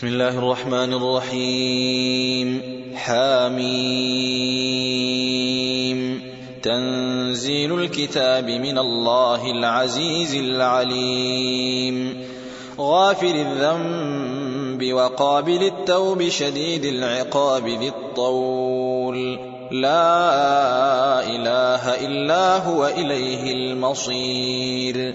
بسم الله الرحمن الرحيم. حاميم. تنزيل الكتاب من الله العزيز العليم. غافر الذنب وقابل التوب شديد العقاب ذي الطول. لا إله إلا هو إليه المصير.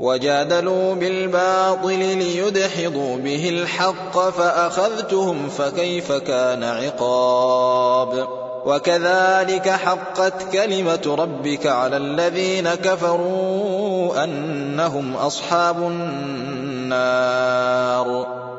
وجادلوا بالباطل ليدحضوا به الحق فأخذتهم فكيف كان عقاب؟ وكذلك حقت كلمة ربك على الذين كفروا أنهم أصحاب النار.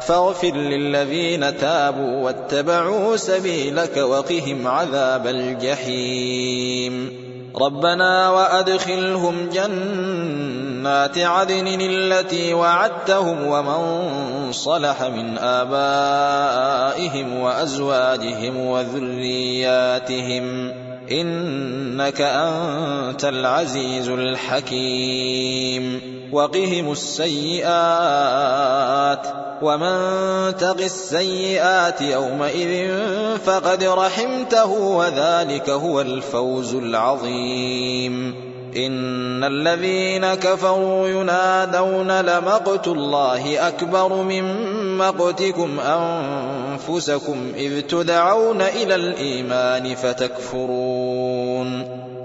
فاغفر للذين تابوا واتبعوا سبيلك وقهم عذاب الجحيم. ربنا وأدخلهم جنات عدن التي وعدتهم ومن صلح من آبائهم وأزواجهم وذرياتهم. إنك أنت العزيز الحكيم. وقهم السيئات ومن تق السيئات يومئذ فقد رحمته وذلك هو الفوز العظيم. إن الذين كفروا ينادون لمقت الله أكبر من مقتكم أنفسكم إذ تدعون إلى الإيمان فتكفرون.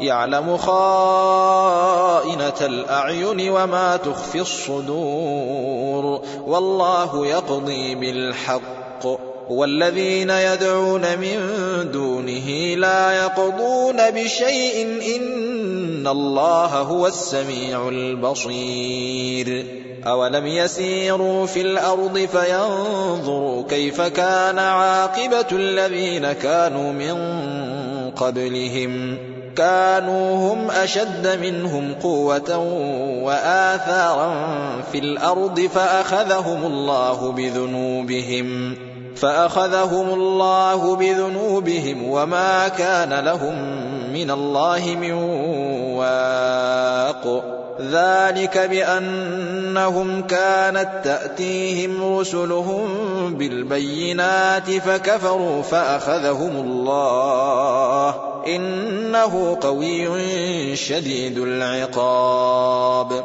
يعلم خائنة الأعين وما تخفي الصدور والله يقضي بالحق والذين يدعون من دونه لا يقضون بشيء إن الله هو السميع البصير أولم يسيروا في الأرض فينظروا كيف كان عاقبة الذين كانوا من قبلهم كانوا هم أشد منهم قوة وآثارا في الأرض فأخذهم الله بذنوبهم فأخذهم الله بذنوبهم وما كان لهم من الله من واق. ذلك بأنهم كانت تأتيهم رسلهم بالبينات فكفروا فأخذهم الله. إنه قوي شديد العقاب.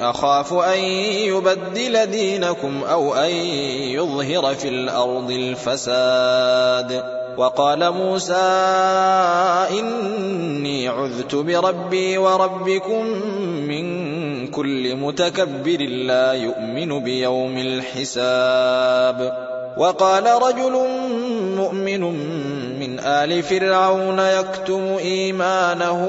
أخاف أن يبدل دينكم أو أن يظهر في الأرض الفساد. وقال موسى إني عذت بربي وربكم من كل متكبر لا يؤمن بيوم الحساب. وقال رجل مؤمن من آل فرعون يكتم إيمانه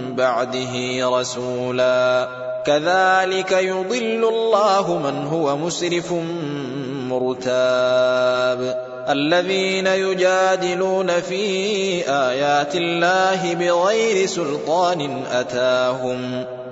بعده رسولا. كذلك يضل الله من هو مسرف مرتاب. الذين يجادلون في آيات الله بغير سلطان أتاهم.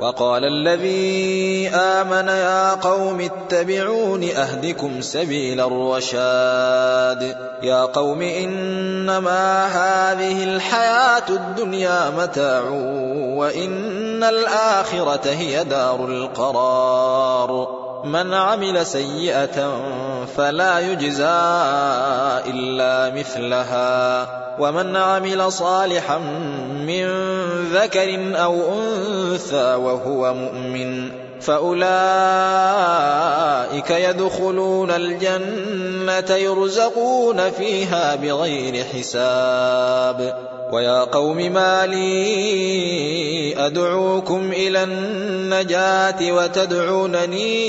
وقال الذي آمن يا قوم اتبعون أهدكم سبيل الرشاد. يا قوم إنما هذه الحياة الدنيا متاع وإن الآخرة هي دار القرار. من عمل سيئة فلا يجزى إلا مثلها. ومن عمل صالحا من ذكر أو أنثى وهو مؤمن فأولئك يدخلون الجنة يرزقون فيها بغير حساب ويا قوم ما لي أدعوكم إلى النجاة وتدعونني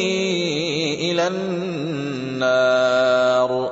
إلى النار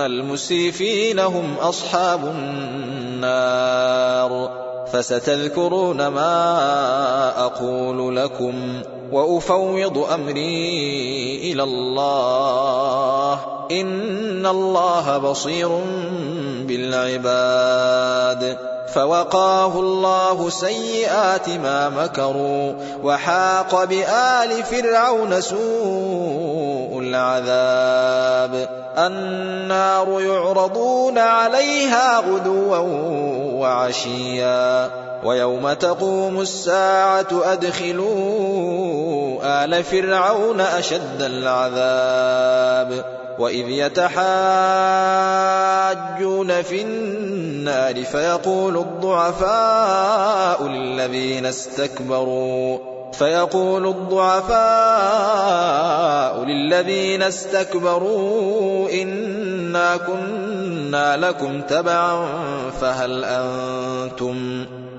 المسرفين هم أصحاب النار. فستذكرون ما أقول لكم وأفوض أمري إلى الله. إن الله بصير بالعباد. فوقاه الله سيئات ما مكروا وحاق بآل فرعون سوء العذاب. النار يعرضون عليها غدوا وعشيا. ويوم تقوم الساعة أدخلوا آل فرعون أشد العذاب. وإذ يتحاجون في النار فيقول الضعفاء للذين استكبروا فيقول الضعفاء للذين استكبروا إنا كنا لكم تبعا فهل أنتم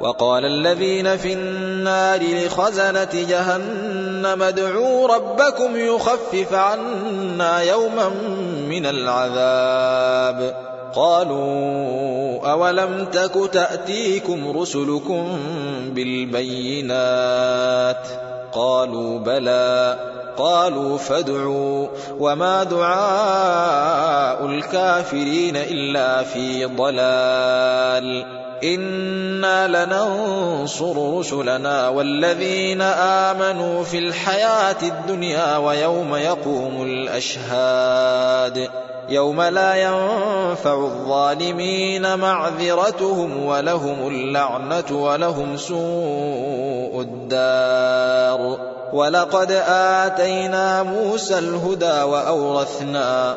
وقال الذين في النار لخزنة جهنم ادعوا ربكم يخفف عنا يوما من العذاب. قالوا أولم تك تأتيكم رسلكم بالبينات؟ قالوا بلى. قالوا فادعوا. وما دعاء الكافرين إلا في ضلال. إنا لننصر رسلنا والذين آمنوا في الحياة الدنيا ويوم يقوم الأشهاد يوم لا ينفع الظالمين معذرتهم ولهم اللعنة ولهم سوء الدار ولقد آتينا موسى الهدى وأورثنا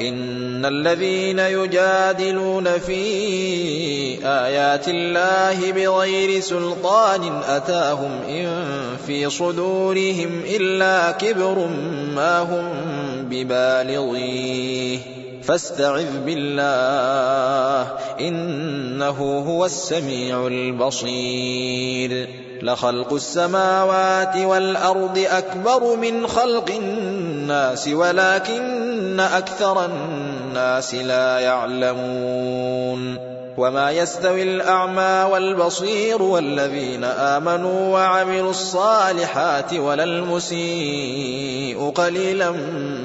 إن الذين يجادلون في آيات الله بغير سلطان أتاهم إن في صدورهم إلا كبر ما هم ببالغيه. فاستعذ بالله إنه هو السميع البصير. لخلق السماوات والأرض أكبر من خلق الناس ولكن أكثر الناس لا يعلمون. وما يستوي الأعمى والبصير والذين آمنوا وعملوا الصالحات ولا المسيء قليلا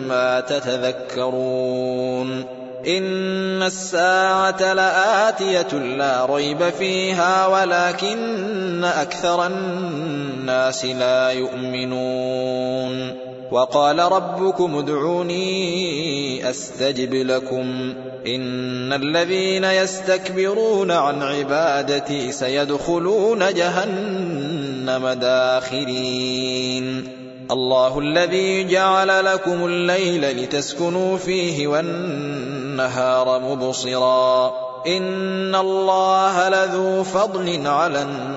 ما تتذكرون. إن الساعة لآتية لا ريب فيها ولكن أكثر الناس لا يؤمنون. وقال ربكم ادعوني أستجب لكم. إن الذين يستكبرون عن عبادتي سيدخلون جهنم داخرين. الله الذي جعل لكم الليل لتسكنوا فيه والنهار مبصرا. إن الله لذو فضل على الناس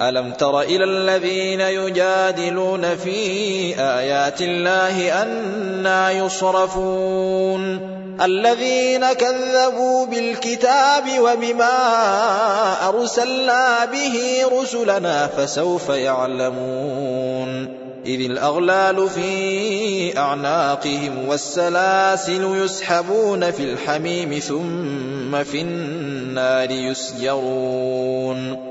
ألم تر إلى الذين يجادلون في آيات الله أنا يصرفون؟ الذين كذبوا بالكتاب وبما أرسلنا به رسلنا فسوف يعلمون. إذ الأغلال في أعناقهم والسلاسل يسحبون في الحميم ثم في النار يسجرون.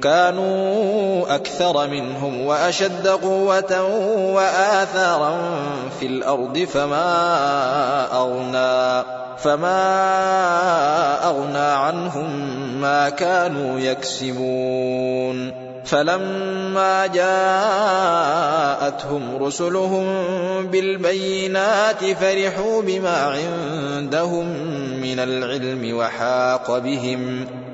كانوا أكثر منهم وأشد قوة وآثارا في الأرض فما أغنى فما أغنى عنهم ما كانوا يكسبون فلما جاءتهم رسلهم بالبينات فرحوا بما عندهم من العلم وحاق بهم